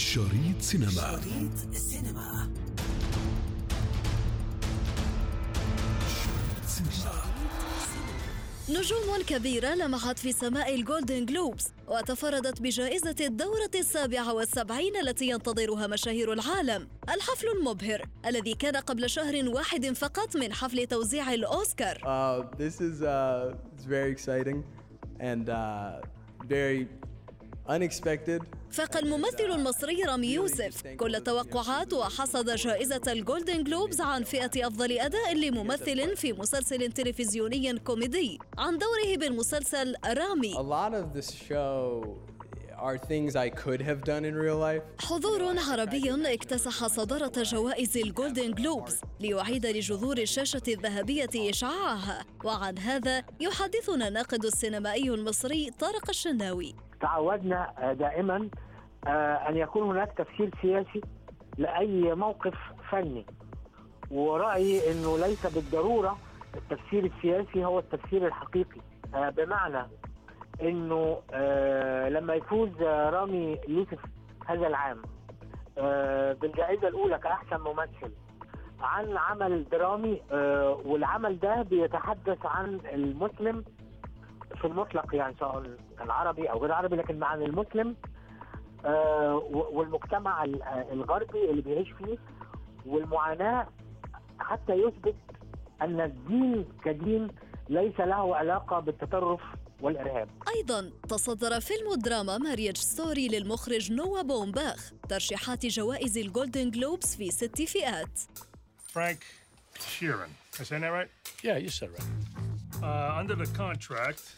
شريط سينما. شريط السينما نجوم كبيرة لمعت في سماء الجولدن جلوبز وتفردت بجائزة الدورة السابعة والسبعين التي ينتظرها مشاهير العالم. الحفل المبهر الذي كان قبل شهر واحد فقط من حفل توزيع الأوسكار. Uh, This is uh, it's very exciting and uh, very unexpected. فاق الممثل المصري رامي يوسف كل التوقعات وحصد جائزة الجولدن جلوبز عن فئة أفضل أداء لممثل في مسلسل تلفزيوني كوميدي عن دوره بالمسلسل رامي. A lot of this show are things I could have done in real life. حضور عربي اكتسح صدارة جوائز الجولدن جلوبز ليعيد لجذور الشاشة الذهبية إشعاعها. وعن هذا يحدثنا الناقد السينمائي المصري طارق الشناوي. تعودنا آه، دائما آه، أن يكون هناك تفسير سياسي لأي موقف فني. ورأيي إنه ليس بالضرورة التفسير السياسي هو التفسير الحقيقي. آه، بمعنى إنه لما يفوز رامي يوسف هذا العام بالجائزة الأولى كأحسن ممثل عن عمل درامي والعمل ده بيتحدث عن المسلم في المطلق يعني سواء كان عربي أو غير عربي لكن عن المسلم آه والمجتمع الغربي اللي بيعيش فيه والمعاناة حتى يثبت أن الدين كدين ليس له علاقة بالتطرف والإرهاب. أيضا تصدر فيلم الدراما Marriage Story للمخرج نوا بومباخ ترشيحات جوائز الجولدن جلوبز في ست فئات. فرانك Sheeran, is that right? Yeah, you said right. Uh,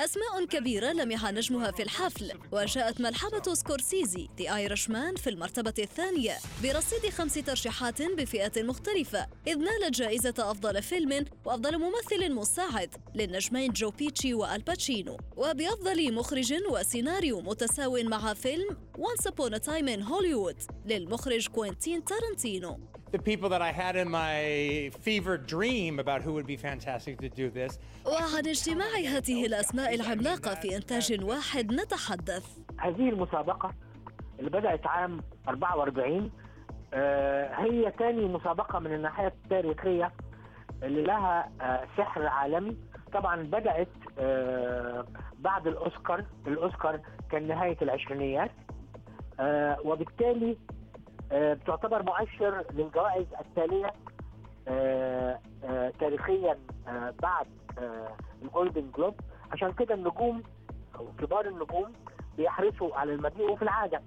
أسماء كبيرة لمح نجمها في الحفل وجاءت ملحمة سكورسيزي Irishman في المرتبة الثانية برصيد خمس ترشيحات بفئات مختلفة إذ نالت جائزة أفضل فيلم وأفضل ممثل مساعد للنجمين جو بيتشي وآل باتشينو. وبأفضل مخرج وسيناريو متساو مع فيلم Once Upon a Time in Hollywood للمخرج كوينتين تارنتينو the people that I had in my fever dream about who would be fantastic to do this. وعن اجتماع هذه الأسماء العملاقة في إنتاج واحد نتحدث. هذه المسابقة اللي بدأت عام 44 آه هي ثاني مسابقة من الناحية التاريخية اللي لها آه سحر عالمي طبعا بدأت آه بعد الأوسكار الأوسكار كان نهاية العشرينيات وبالتالي بتعتبر مؤشر للجوائز التالية آه، آه، تاريخيا بعد الجولدن جلوب عشان كده النجوم أو كبار النجوم بيحرصوا على المجيء وفي العادة.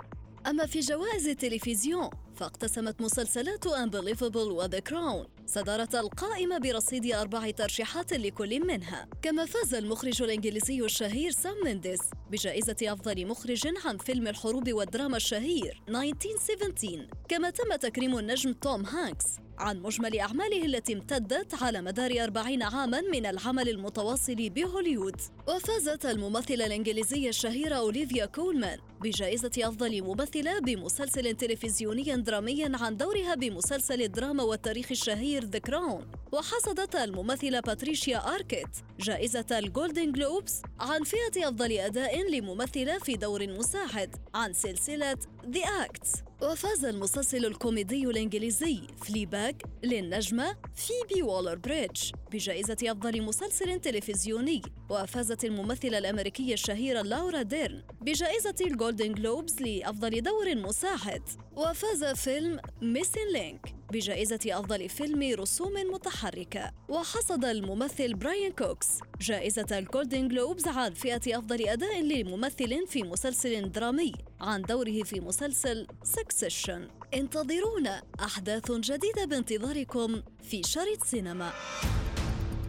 أما في جوائز التلفزيون فاقتسمت مسلسلات Unbelievable و The Crown صدارة القائمة برصيد أربع ترشيحات لكل منها. كما فاز المخرج الإنجليزي الشهير سام مينديز بجائزة أفضل مخرج عن فيلم الحروب والدراما الشهير 1917 كما تم تكريم النجم توم هانكس عن مجمل أعماله التي امتدت على مدار أربعين عاماً من العمل المتواصل بهوليوود. وفازت الممثلة الإنجليزية الشهيرة أوليفيا كولمان بجائزة أفضل ممثلة بمسلسل تلفزيوني درامي عن دورها بمسلسل الدراما والتاريخ الشهير The Crown وحصدت الممثلة باتريشيا آركيت جائزة الجولدن جلوبز عن فئة أفضل أداء لممثلة في دور مساعد عن سلسلة The Act وفاز المسلسل الكوميدي الإنجليزي Fleabag للنجمة فيبي وولر بريدج بجائزة أفضل مسلسل تلفزيوني وفازت الممثلة الأمريكية الشهيرة لورا ديرن بجائزة الجولدن جلوبز لأفضل دور مساعد. وفاز فيلم Missing Link بجائزة أفضل فيلم رسوم متحركة. وحصد الممثل براين كوكس جائزة ال Golden Globes عن فئة أفضل أداء لممثل في مسلسل درامي عن دوره في مسلسل Succession انتظرونا أحداث جديدة بانتظاركم في شريط سينما.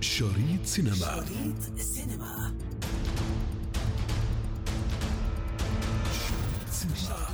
شريط سينما. شريط سينما. شريط سينما.